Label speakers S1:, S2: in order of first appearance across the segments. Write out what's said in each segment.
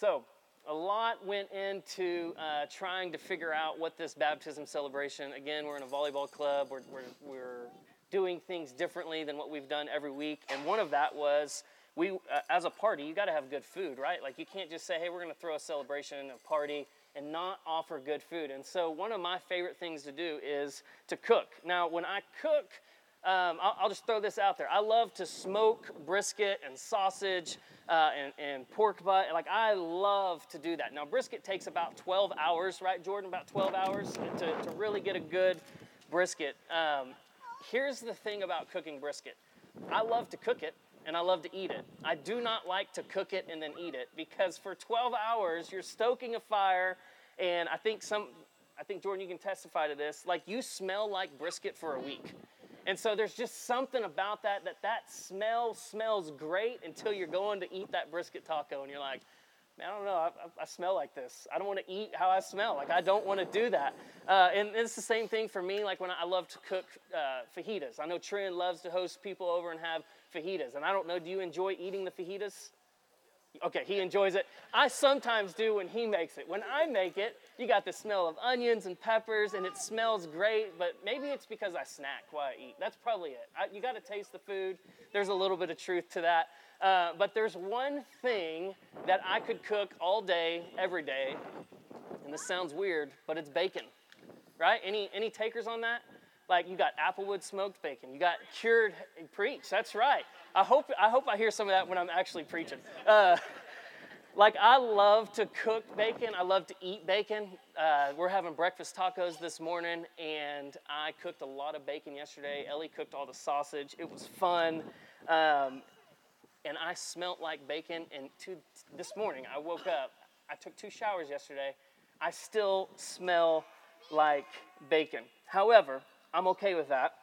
S1: So, a lot went into uh, trying to figure out what this baptism celebration. Again, we're in a volleyball club. We're, we're, we're doing things differently than what we've done every week, and one of that was we, uh, as a party, you got to have good food, right? Like you can't just say, "Hey, we're going to throw a celebration, a party," and not offer good food. And so, one of my favorite things to do is to cook. Now, when I cook, um, I'll, I'll, just throw this out there. I love to smoke brisket and sausage uh, and, and, pork butt. Like, I love to do that. Now, brisket takes about 12 hours, right, Jordan? About 12 hours to, to really get a good brisket. Um, here's the thing about cooking brisket I love to cook it and I love to eat it. I do not like to cook it and then eat it because for 12 hours you're stoking a fire, and I think some, I think Jordan, you can testify to this. Like you smell like brisket for a week. And so there's just something about that that that smell smells great until you're going to eat that brisket taco and you're like, man, I don't know, I, I, smell like this. I don't want to eat how I smell. Like I don't want to do that. Uh, and it's the same thing for me. Like when I, love to cook uh, fajitas. I know Trent loves to host people over and have fajitas. And I don't know, do you enjoy eating the fajitas? Okay, he enjoys it. I sometimes do when he makes it. When I make it, you got the smell of onions and peppers, and it smells great, but maybe it's because I snack while I eat. That's probably it. I, you got to taste the food. There's a little bit of truth to that. Uh, but there's one thing that I could cook all day, every day, and this sounds weird, but it's bacon. Right? Any, any takers on that? Like you got applewood smoked bacon, you got cured preach. That's right. I hope I hope I hear some of that when I'm actually preaching. Uh, like I love to cook bacon. I love to eat bacon. Uh, we're having breakfast tacos this morning, and I cooked a lot of bacon yesterday. Ellie cooked all the sausage. It was fun, um, and I smelt like bacon. And to, this morning, I woke up. I took two showers yesterday. I still smell like bacon. However, I'm okay with that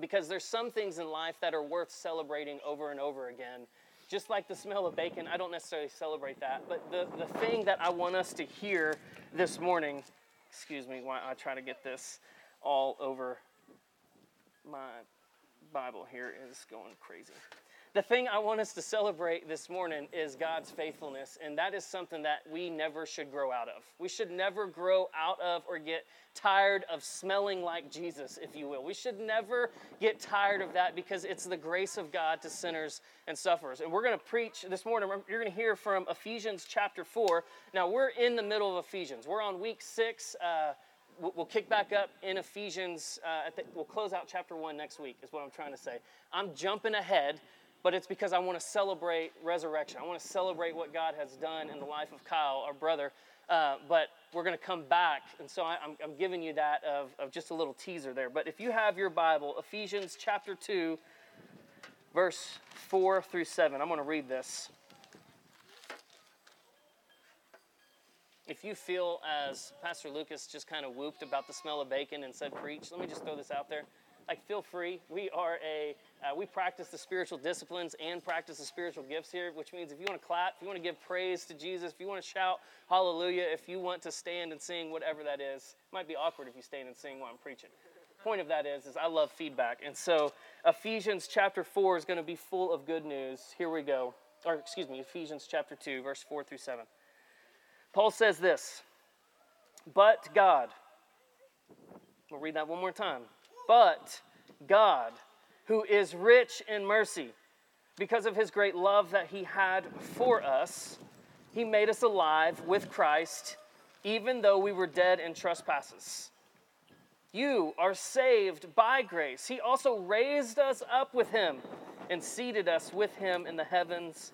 S1: because there's some things in life that are worth celebrating over and over again. Just like the smell of bacon, I don't necessarily celebrate that. But the, the thing that I want us to hear this morning, excuse me while I try to get this all over my Bible here is going crazy the thing I want us to celebrate this morning is God's faithfulness, and that is something that we never should grow out of. We should never grow out of or get tired of smelling like Jesus, if you will. We should never get tired of that because it's the grace of God to sinners and sufferers. And we're going to preach this morning, you're going to hear from Ephesians chapter 4. Now, we're in the middle of Ephesians, we're on week six. Uh, we'll kick back up in Ephesians. Uh, we'll close out chapter one next week, is what I'm trying to say. I'm jumping ahead but it's because I want to celebrate resurrection. I want to celebrate what God has done in the life of Kyle, our brother. Uh, but we're going to come back. And so I, am giving you that of, of just a little teaser there. But if you have your Bible, Ephesians chapter 2, verse 4 through 7, I'm going to read this. If you feel as Pastor Lucas just kind of whooped about the smell of bacon and said preach, let me just throw this out there. Like, feel free. We are a uh, we practice the spiritual disciplines and practice the spiritual gifts here, which means if you want to clap, if you want to give praise to Jesus, if you want to shout hallelujah, if you want to stand and sing, whatever that is, it might be awkward if you stand and sing while I'm preaching. Point of that is, is I love feedback. And so Ephesians chapter 4 is going to be full of good news. Here we go. Or excuse me, Ephesians chapter 2, verse 4 through 7. Paul says this, but God, we'll read that one more time. But God, who is rich in mercy. Because of his great love that he had for us, he made us alive with Christ, even though we were dead in trespasses. You are saved by grace. He also raised us up with him and seated us with him in the heavens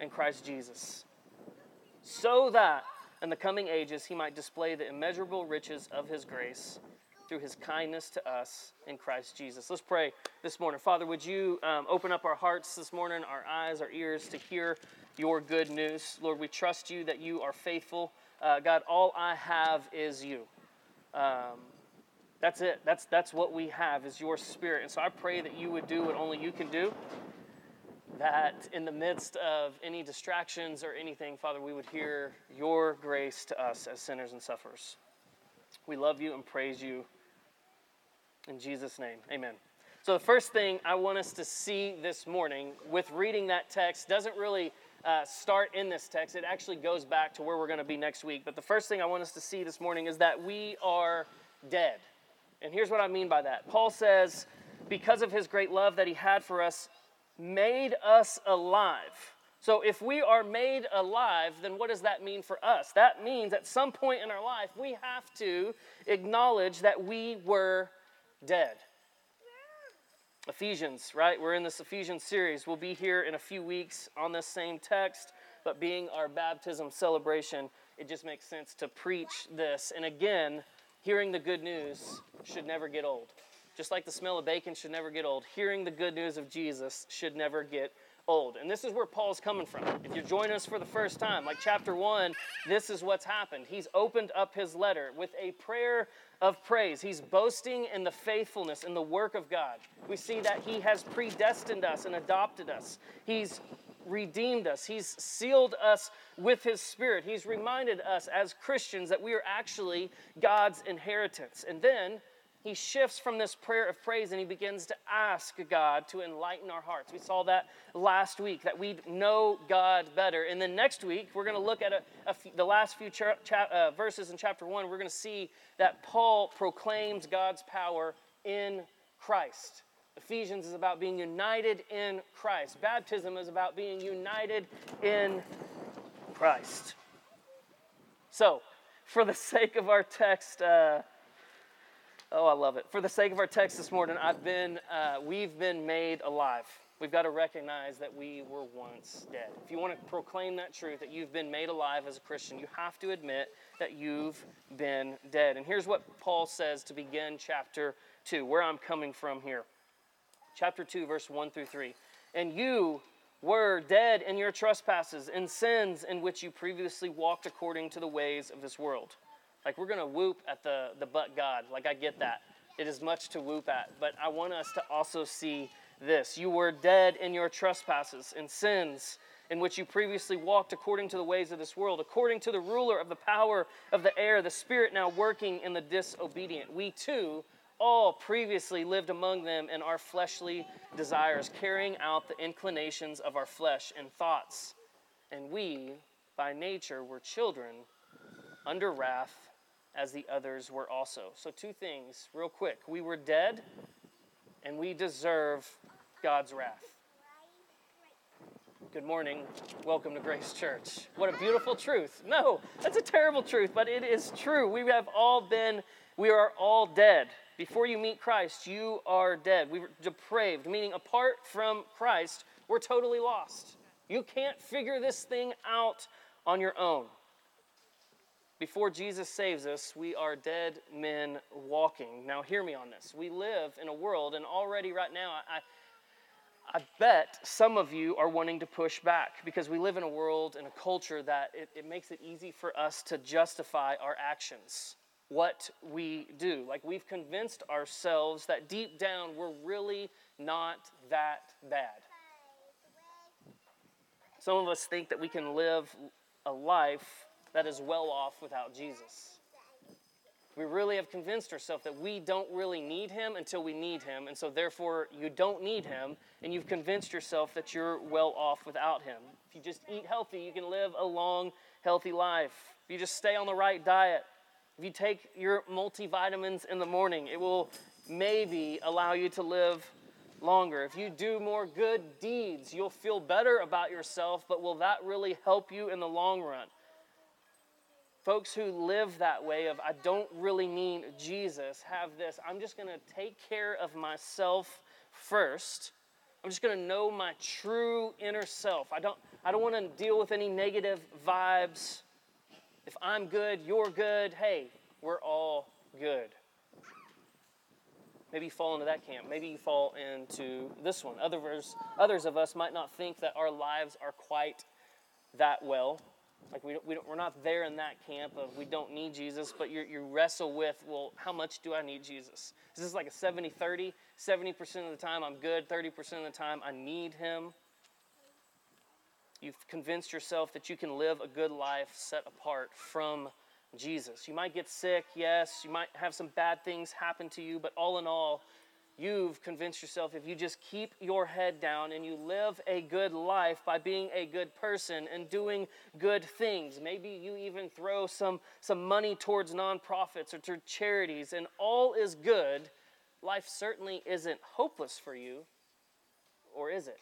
S1: in Christ Jesus, so that in the coming ages he might display the immeasurable riches of his grace through his kindness to us in Christ Jesus. Let's pray this morning. Father, would you um, open up our hearts this morning, our eyes, our ears to hear your good news? Lord, we trust you that you are faithful. Uh, God, all I have is you. Um, that's it. That's, that's what we have is your spirit. And so I pray that you would do what only you can do. That in the midst of any distractions or anything, Father, we would hear your grace to us as sinners and sufferers. We love you and praise you in Jesus' name, amen. So, the first thing I want us to see this morning with reading that text doesn't really uh, start in this text. It actually goes back to where we're going to be next week. But the first thing I want us to see this morning is that we are dead. And here's what I mean by that Paul says, because of his great love that he had for us, made us alive. So, if we are made alive, then what does that mean for us? That means at some point in our life, we have to acknowledge that we were dead. Ephesians, right? We're in this Ephesians series. We'll be here in a few weeks on this same text, but being our baptism celebration, it just makes sense to preach this. And again, hearing the good news should never get old. Just like the smell of bacon should never get old, hearing the good news of Jesus should never get old. And this is where Paul's coming from. If you're joining us for the first time, like chapter one, this is what's happened. He's opened up his letter with a prayer of praise. He's boasting in the faithfulness and the work of God. We see that he has predestined us and adopted us. He's redeemed us. He's sealed us with His Spirit. He's reminded us as Christians that we are actually God's inheritance. And then he shifts from this prayer of praise and he begins to ask God to enlighten our hearts. We saw that last week, that we know God better. And then next week, we're going to look at the last few cha- cha- uh, verses in chapter 1. We're going to see that Paul proclaims God's power in Christ. Ephesians is about being united in Christ. Baptism is about being united in Christ. So, for the sake of our text, uh, oh, I love it. For the sake of our text this morning, I've been, uh, we've been made alive. We've got to recognize that we were once dead. If you want to proclaim that truth, that you've been made alive as a Christian, you have to admit that you've been dead. And here's what Paul says to begin chapter 2, where I'm coming from here chapter 2, verse 1 through 3. And you were dead in your trespasses and sins in which you previously walked according to the ways of this world. Like we're to whoop at the, the but God. Like I get that. It is much to whoop at. But I want us to also see this. You were dead in your trespasses and sins in which you previously walked according to the ways of this world, according to the ruler of the power of the air, the spirit now working in the disobedient. We too all previously lived among them in our fleshly desires, carrying out the inclinations of our flesh and thoughts. And we, by nature, were children under wrath as the others were also. So, two things, real quick. We were dead, and we deserve God's wrath. Good morning. Welcome to Grace Church. What a beautiful truth. No, that's a terrible truth, but it is true. We have all been, we are all dead. Before you meet Christ, you are dead. We were depraved, meaning apart from Christ, we're totally lost. You can't figure this thing out on your own. Before Jesus saves us, we are dead men walking. Now, hear me on this. We live in a world, and already right now, I, I bet some of you are wanting to push back because we live in a world and a culture that it, it makes it easy for us to justify our actions what we do. Like we've convinced ourselves that deep down we're really not that bad. Some of us think that we can live a life that is well off without Jesus. We really have convinced ourselves that we don't really need him until we need him, and so therefore you don't need him, and you've convinced yourself that you're well off without him. If you just eat healthy, you can live a long, healthy life. If you just stay on the right diet, if you take your multivitamins in the morning, it will maybe allow you to live longer. If you do more good deeds, you'll feel better about yourself, but will that really help you in the long run? Folks who live that way of I don't really need Jesus have this. I'm just going to take care of myself first. I'm just going to know my true inner self. I don't I don't want to deal with any negative vibes. If I'm good, you're good. Hey, we're all good. Maybe you fall into that camp. Maybe you fall into this one. Others, others of us might not think that our lives are quite that well. Like we, we we're not there in that camp of we don't need Jesus, but you wrestle with, well, how much do I need Jesus? Is this like a 70 30? 70% of the time I'm good, 30% of the time I need Him. You've convinced yourself that you can live a good life set apart from Jesus. You might get sick, yes. You might have some bad things happen to you, but all in all, You've convinced yourself if you just keep your head down and you live a good life by being a good person and doing good things. Maybe you even throw some, some money towards nonprofits or to charities, and all is good. Life certainly isn't hopeless for you, or is it?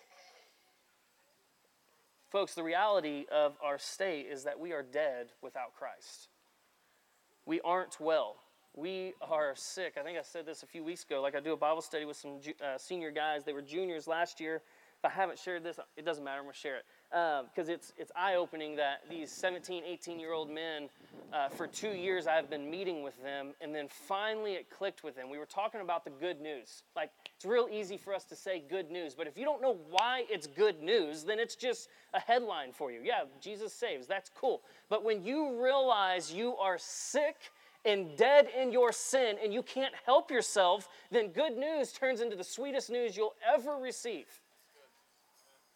S1: Folks, the reality of our state is that we are dead without Christ. We aren't well we are sick. I think I said this a few weeks ago. Like I do a Bible study with some uh, senior guys. They were juniors last year. If I haven't shared this, it doesn't matter. I'm going to share it because um, it's, it's eye opening that these 17, 18 year old men, uh, for two years, I've been meeting with them, and then finally it clicked with them. We were talking about the good news. Like, it's real easy for us to say good news, but if you don't know why it's good news, then it's just a headline for you. Yeah, Jesus saves. That's cool. But when you realize you are sick, and dead in your sin and you can't help yourself, then good news turns into the sweetest news you'll ever receive.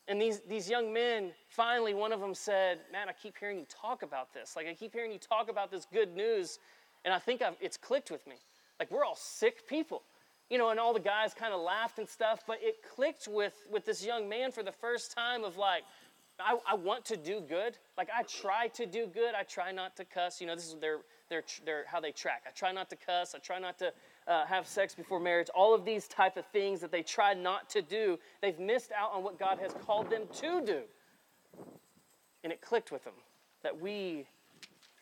S1: And these, these young men, finally, one of them said, Man, I keep hearing you talk about this. Like, I keep hearing you talk about this good news, and I think I've, it's clicked with me. Like, we're all sick people. You know, and all the guys kind of laughed and stuff, but it clicked with, with this young man for the first time of like, I, I want to do good. Like, I try to do good. I try not to cuss. You know, this is their their, their, how they track. I try not to cuss. I try not to uh, have sex before marriage. All of these type of things that they try not to do, they've missed out on what God has called them to do. And it clicked with them that we,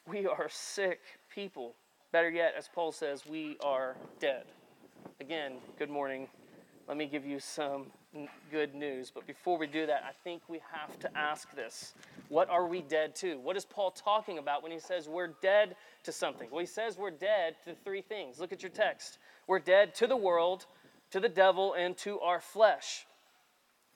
S1: we are sick people. Better yet, as Paul says, we are dead. Again, good morning. Let me give you some good news. But before we do that, I think we have to ask this What are we dead to? What is Paul talking about when he says we're dead to something? Well, he says we're dead to three things. Look at your text. We're dead to the world, to the devil, and to our flesh.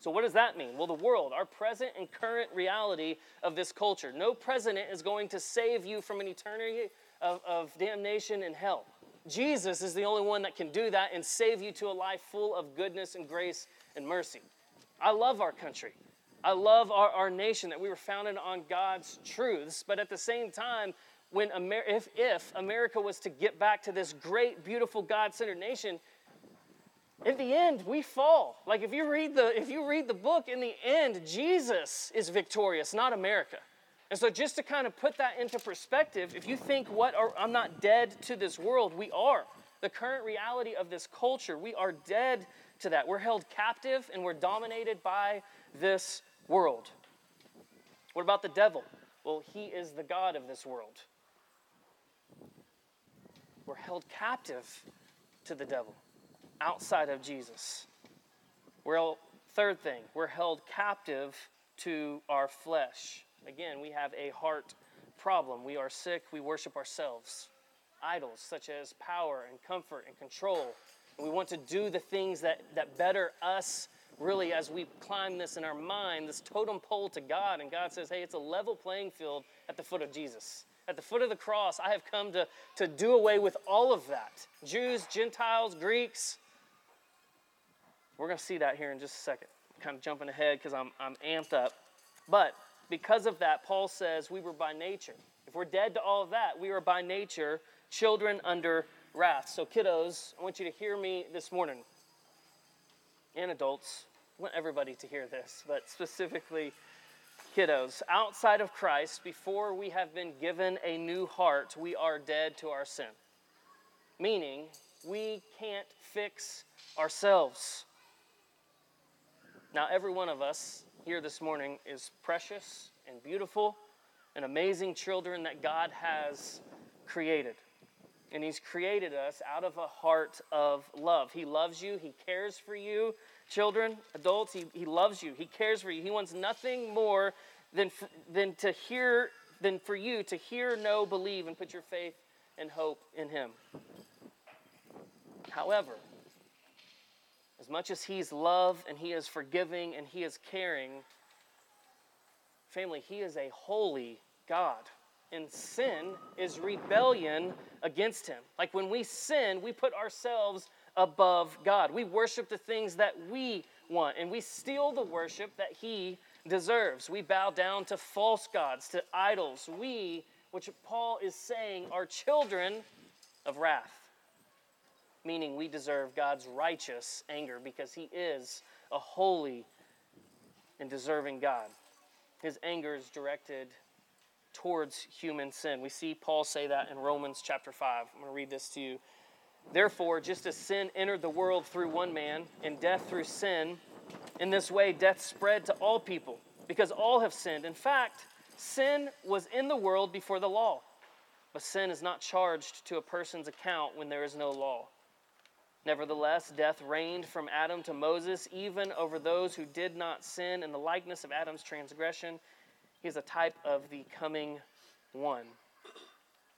S1: So, what does that mean? Well, the world, our present and current reality of this culture. No president is going to save you from an eternity of, of damnation and hell. Jesus is the only one that can do that and save you to a life full of goodness and grace and mercy. I love our country. I love our, our nation that we were founded on God's truths, but at the same time, when Amer- if, if America was to get back to this great, beautiful, God-centered nation, in the end, we fall. Like if you read the if you read the book, in the end, Jesus is victorious, not America. And so, just to kind of put that into perspective, if you think, "What? Are, I'm not dead to this world," we are. The current reality of this culture, we are dead to that. We're held captive and we're dominated by this world. What about the devil? Well, he is the God of this world. We're held captive to the devil outside of Jesus. We're, third thing, we're held captive to our flesh. Again, we have a heart problem. We are sick, we worship ourselves. Idols such as power and comfort and control we want to do the things that, that better us really as we climb this in our mind, this totem pole to God. And God says, hey, it's a level playing field at the foot of Jesus. At the foot of the cross, I have come to, to do away with all of that Jews, Gentiles, Greeks. We're going to see that here in just a second. I'm kind of jumping ahead because I'm, I'm amped up. But because of that, Paul says we were by nature. If we're dead to all of that, we are by nature children under wrath. So, kiddos, I want you to hear me this morning. And adults, I want everybody to hear this, but specifically kiddos. Outside of Christ, before we have been given a new heart, we are dead to our sin. Meaning, we can't fix ourselves. Now, every one of us here this morning is precious and beautiful and amazing children that God has created. And He's created us out of a heart of love. He loves you, He cares for you. Children, adults, He, he loves you, He cares for you. He wants nothing more than, than to hear, than for you to hear, know, believe, and put your faith and hope in Him. However, as much as He's love and He is forgiving and He is caring, family, He is a holy God and sin is rebellion against him. Like when we sin, we put ourselves above God. We worship the things that we want, and we steal the worship that he deserves. We bow down to false gods, to idols. We, which Paul is saying, are children of wrath. Meaning we deserve God's righteous anger because He is a holy and deserving God. His anger is directed towards human sin. We see Paul say that in Romans chapter 5. I'm going to read this to you. Therefore, just as sin entered the world through one man, and death through sin, in this way death spread to all people, because all have sinned. In fact, sin was in the world before the law, but sin is not charged to a person's account when there is no law. Nevertheless, death reigned from Adam to Moses, even over those who did not sin in the likeness of Adam's transgression. He is a type of the coming one.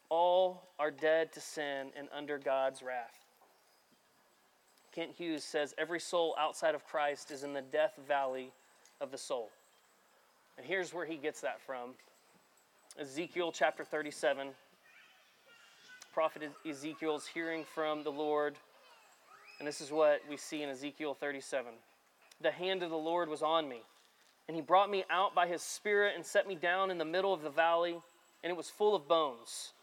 S1: All are dead to sin and under God's wrath. Kent Hughes says every soul outside of Christ is in the death valley of the soul. And here's where he gets that from Ezekiel chapter 37. Prophet Ezekiel is hearing from the Lord, and this is what we see in Ezekiel 37. The hand of the Lord was on me, and he brought me out by his spirit and set me down in the middle of the valley, and it was full of bones.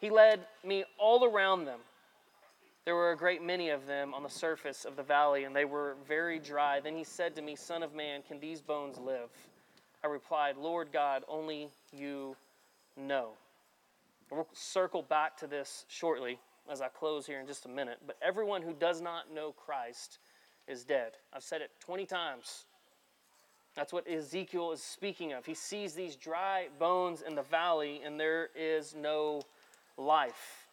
S1: He led me all around them. There were a great many of them on the surface of the valley, and they were very dry. Then he said to me, Son of man, can these bones live? I replied, Lord God, only you know. We'll circle back to this shortly as I close here in just a minute. But everyone who does not know Christ is dead. I've said it 20 times. That's what Ezekiel is speaking of. He sees these dry bones in the valley, and there is no life.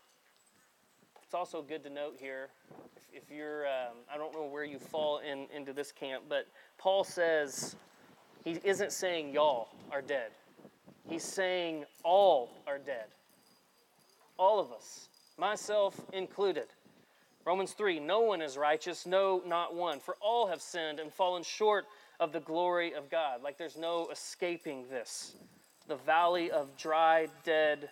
S1: It's also good to note here, if, if you're, um, I don't know where you fall in, into this camp, but Paul says he isn't saying y'all are dead. He's saying all are dead. All of us, myself included. Romans 3 No one is righteous, no, not one. For all have sinned and fallen short of the glory of God. Like there's no escaping this. The valley of dry, dead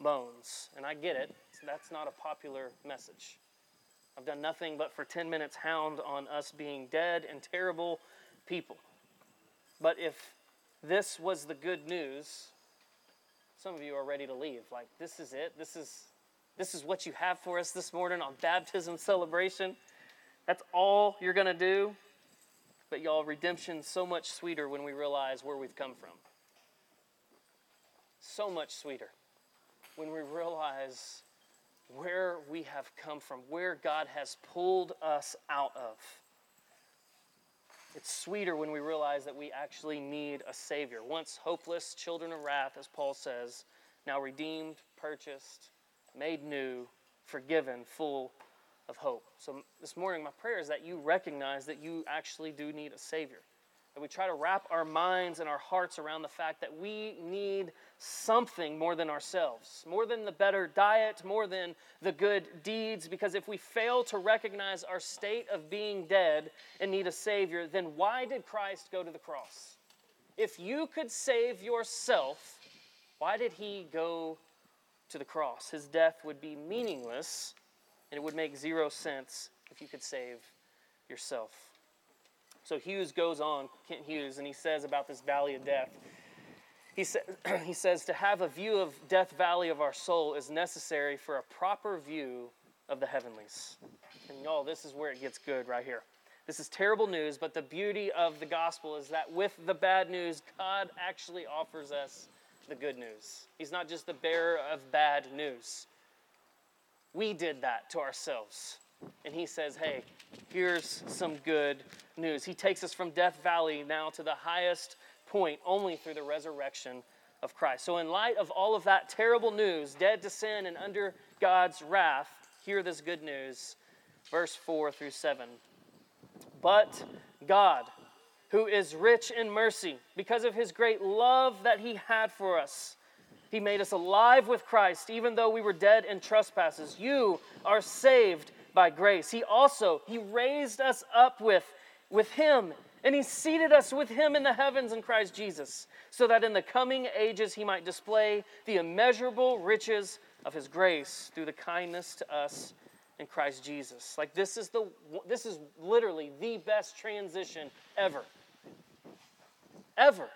S1: bones. And I get it, that's not a popular message. I've done nothing but for 10 minutes hound on us being dead and terrible people. But if this was the good news, some of you are ready to leave. Like, this is it. This is, this is what you have for us this morning on baptism celebration. That's all you're going to do. But, y'all, redemption's so much sweeter when we realize where we've come from. So much sweeter when we realize where we have come from, where God has pulled us out of. It's sweeter when we realize that we actually need a Savior. Once hopeless, children of wrath, as Paul says, now redeemed, purchased, made new, forgiven, full of hope. So this morning, my prayer is that you recognize that you actually do need a Savior. That we try to wrap our minds and our hearts around the fact that we need something more than ourselves, more than the better diet, more than the good deeds. Because if we fail to recognize our state of being dead and need a Savior, then why did Christ go to the cross? If you could save yourself, why did He go to the cross? His death would be meaningless, and it would make zero sense if you could save yourself. So Hughes goes on, Kent Hughes, and he says about this valley of death. He, sa- he says, To have a view of Death Valley of our soul is necessary for a proper view of the heavenlies. And y'all, this is where it gets good right here. This is terrible news, but the beauty of the gospel is that with the bad news, God actually offers us the good news. He's not just the bearer of bad news. We did that to ourselves. And he says, Hey, here's some good news. He takes us from Death Valley now to the highest point only through the resurrection of Christ. So, in light of all of that terrible news, dead to sin and under God's wrath, hear this good news. Verse 4 through 7. But God, who is rich in mercy, because of his great love that he had for us, he made us alive with Christ, even though we were dead in trespasses. You are saved by grace. He also, he raised us up with, with him, and he seated us with him in the heavens in Christ Jesus, so that in the coming ages he might display the immeasurable riches of his grace through the kindness to us in Christ Jesus. Like this is the this is literally the best transition ever. Ever.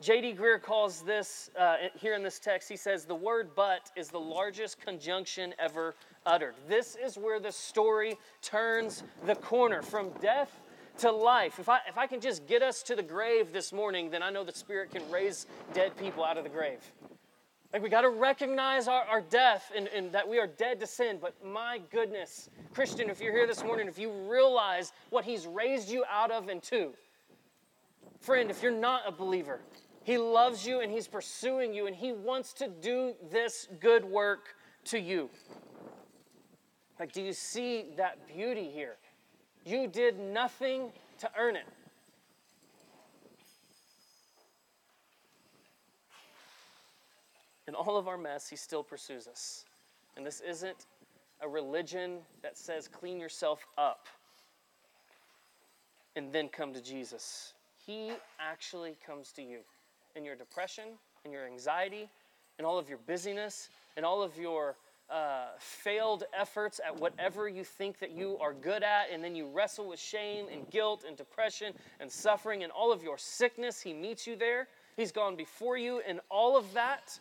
S1: J.D. Greear calls this, uh, here in this text, he says, the word but is the largest conjunction ever uttered. This is where the story turns the corner from death to life. If I, if I can just get us to the grave this morning, then I know the Spirit can raise dead people out of the grave. Like, we got to recognize our, our death and, and that we are dead to sin. But my goodness, Christian, if you're here this morning, if you realize what He's raised you out of and to, friend, if you're not a believer, He loves you and He's pursuing you and He wants to do this good work to you. Like, do you see that beauty here? You did nothing to earn it. In all of our mess, He still pursues us. And this isn't a religion that says clean yourself up and then come to Jesus. He actually comes to you in your depression, in your anxiety, in all of your busyness, in all of your uh, failed efforts at whatever you think that you are good at, and then you wrestle with shame and guilt and depression and suffering and all of your sickness. He meets you there. He's gone before you in all of that.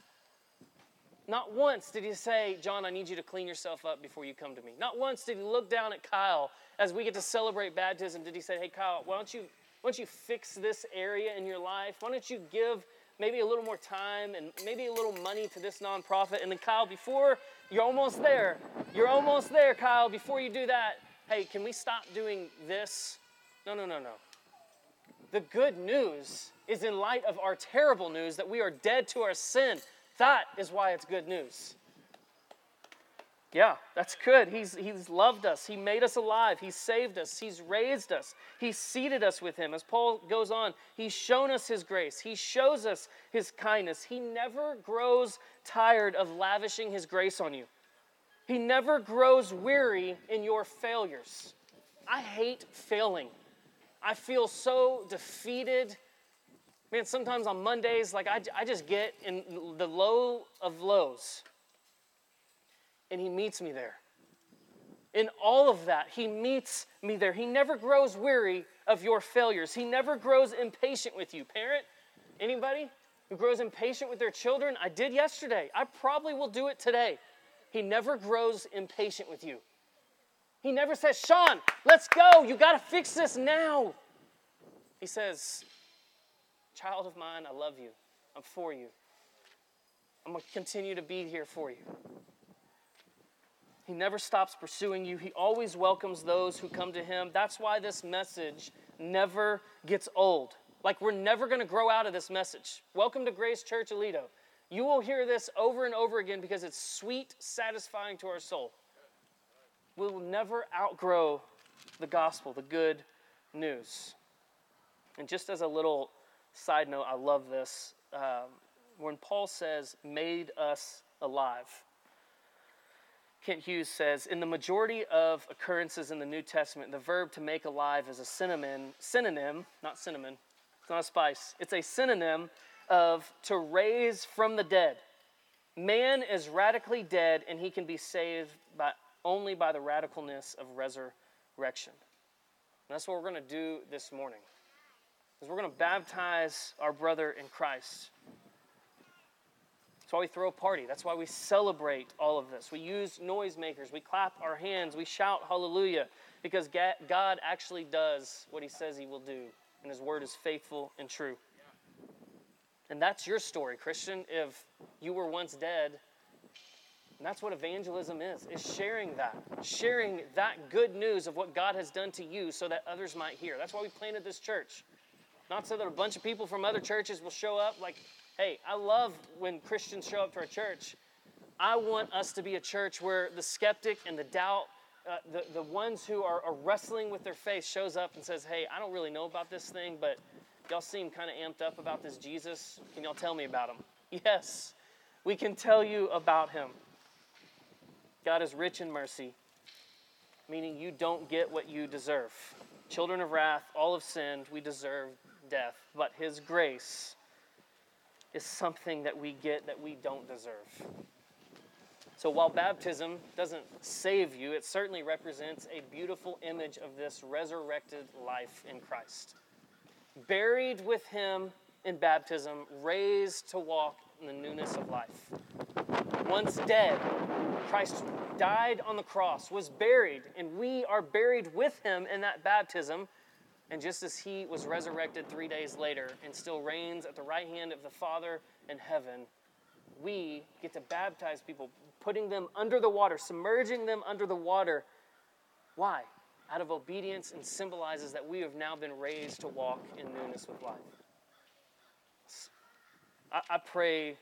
S1: Not once did he say, John, I need you to clean yourself up before you come to me. Not once did he look down at Kyle as we get to celebrate baptism. Did he say, Hey, Kyle, why don't you, why don't you fix this area in your life? Why don't you give maybe a little more time and maybe a little money to this nonprofit? And then, Kyle, before you're almost there, you're almost there, Kyle, before you do that, hey, can we stop doing this? No, no, no, no. The good news is in light of our terrible news that we are dead to our sin. That is why it's good news. Yeah, that's good. He's, he's loved us. He made us alive. He's saved us. He's raised us. He seated us with Him. As Paul goes on, He's shown us His grace. He shows us His kindness. He never grows tired of lavishing His grace on you, He never grows weary in your failures. I hate failing. I feel so defeated Man, sometimes on Mondays, like I, I just get in the low of lows, and He meets me there. In all of that, He meets me there. He never grows weary of your failures. He never grows impatient with you. Parent, anybody who grows impatient with their children? I did yesterday. I probably will do it today. He never grows impatient with you. He never says, Sean, let's go. You got to fix this now. He says, Child of mine, I love you. I'm for you. I'm going to continue to be here for you. He never stops pursuing you. He always welcomes those who come to him. That's why this message never gets old. Like, we're never going to grow out of this message. Welcome to Grace Church Aledo. You will hear this over and over again because it's sweet, satisfying to our soul. We will never outgrow the gospel, the good news. And just as a little Side note, I love this. Um, when Paul says, made us alive, Kent Hughes says, in the majority of occurrences in the New Testament, the verb to make alive is a synonym, synonym, not cinnamon, it's not a spice, it's a synonym of to raise from the dead. Man is radically dead, and he can be saved by, only by the radicalness of resurrection. And that's what we're going to do this morning is we're going to baptize our brother in Christ. That's why we throw a party. That's why we celebrate all of this. We use noisemakers. We clap our hands. We shout hallelujah because God actually does what he says he will do, and his word is faithful and true. And that's your story, Christian. If you were once dead, and that's what evangelism is, is sharing that. Sharing that good news of what God has done to you so that others might hear. That's why we planted this church. Not so that a bunch of people from other churches will show up. Like, hey, I love when Christians show up to our church. I want us to be a church where the skeptic and the doubt, uh, the, the ones who are, are wrestling with their faith, shows up and says, hey, I don't really know about this thing, but y'all seem kind of amped up about this Jesus. Can y'all tell me about him? Yes, we can tell you about him. God is rich in mercy, meaning you don't get what you deserve. Children of wrath, all have sinned. We deserve death, but His grace is something that we get that we don't deserve. So while baptism doesn't save you, it certainly represents a beautiful image of this resurrected life in Christ. Buried with Him in baptism, raised to walk in the newness of life. Once dead, Christ died on the cross, was buried, and we are buried with him in that baptism. And just as he was resurrected three days later and still reigns at the right hand of the Father in heaven, we get to baptize people, putting them under the water, submerging them under the water. Why? Out of obedience and symbolizes that we have now been raised to walk in newness with life. I, I pray.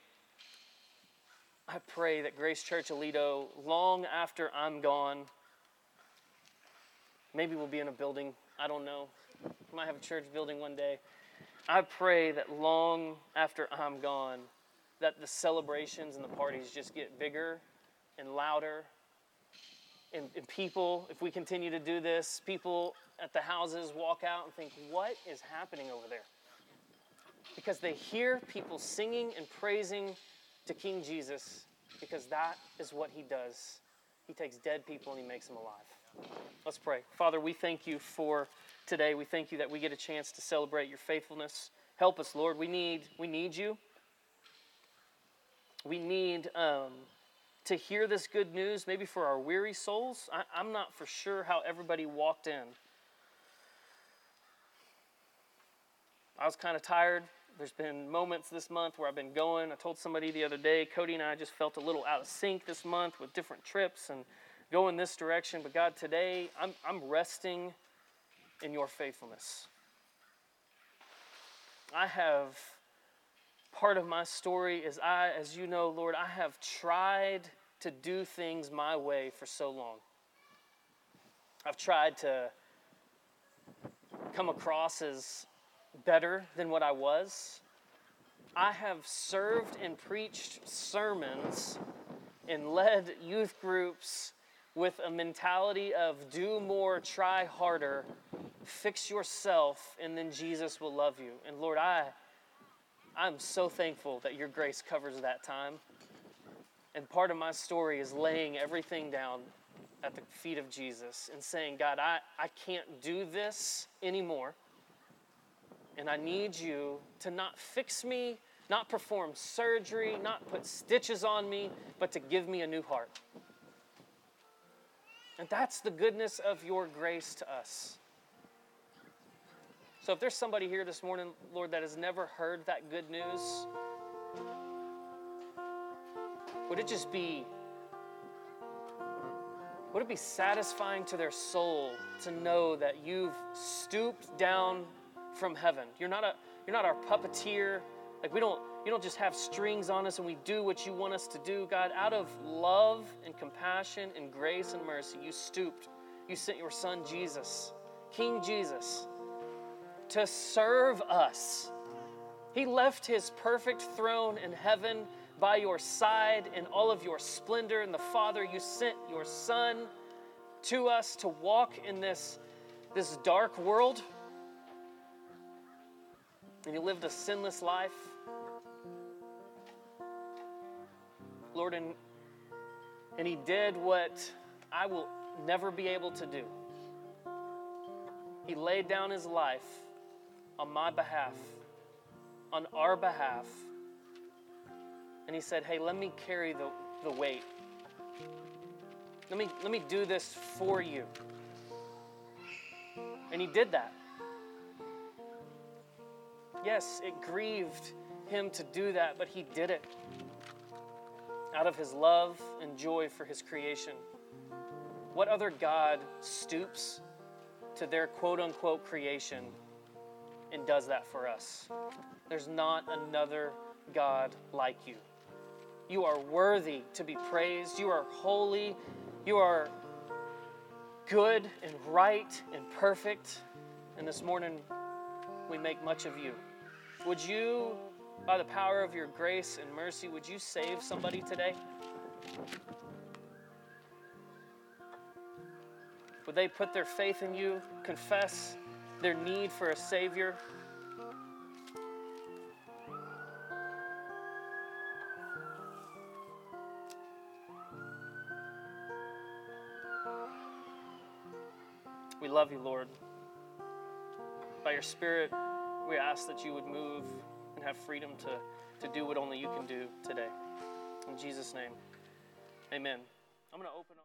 S1: I pray that Grace Church Aledo, long after I'm gone, maybe we'll be in a building, I don't know. Might have a church building one day. I pray that long after I'm gone, that the celebrations and the parties just get bigger and louder. And, and, people, if we continue to do this, people at the houses walk out and think, what is happening over there? Because they hear people singing and praising to King Jesus, because that is what he does. He takes dead people and he makes them alive. Let's pray. Father, we thank you for today. We thank you that we get a chance to celebrate your faithfulness. Help us, Lord. We need, we need you we need um, to hear this good news, maybe for our weary souls. I, I'm not for sure how everybody walked in. I was kind of tired. There's been moments this month where I've been going. I told somebody the other day, Cody and I just felt a little out of sync this month with different trips and going this direction. But God, today I'm, I'm resting in your faithfulness. I have part of my story is I, as you know, Lord, I have tried to do things my way for so long. I've tried to come across as better than what I was. I have served and preached sermons and led youth groups with a mentality of do more, try harder, fix yourself, and then Jesus will love you. And Lord, I I'm so thankful that your grace covers that time. And part of my story is laying everything down at the feet of Jesus and saying, God, I, I can't do this anymore. And I need you to not fix me, not perform surgery, not put stitches on me, but to give me a new heart. And that's the goodness of your grace to us. So if there's somebody here this morning, Lord, that has never heard that good news, would it just be would it be satisfying to their soul to know that you've stooped down from heaven? You're not a you're not our puppeteer. Like we don't you don't just have strings on us and we do what you want us to do. God, out of love and compassion and grace and mercy, you stooped. You sent your son Jesus, King Jesus to serve us. He left his perfect throne in heaven by your side in all of your splendor. And the Father, you sent your Son to us to walk in this, this dark world. And he lived a sinless life. Lord, and, and he did what I will never be able to do. He laid down his life on my behalf, on our behalf. And he said, Hey, let me carry the, the weight. Let me, let me do this for you. And he did that. Yes, it grieved him to do that, but he did it out of his love and joy for his creation. What other God stoops to their quote unquote creation and does that for us. There's not another God like you. You are worthy to be praised. You are holy. You are good and right and perfect. And this morning, we make much of you. Would you, by the power of your grace and mercy, would you save somebody today? Would they put their faith in you, confess their need for a Savior. We love you, Lord. By your Spirit, we ask that you would move and have freedom to, to do what only you can do today. In Jesus' name, amen. I'm going to open up.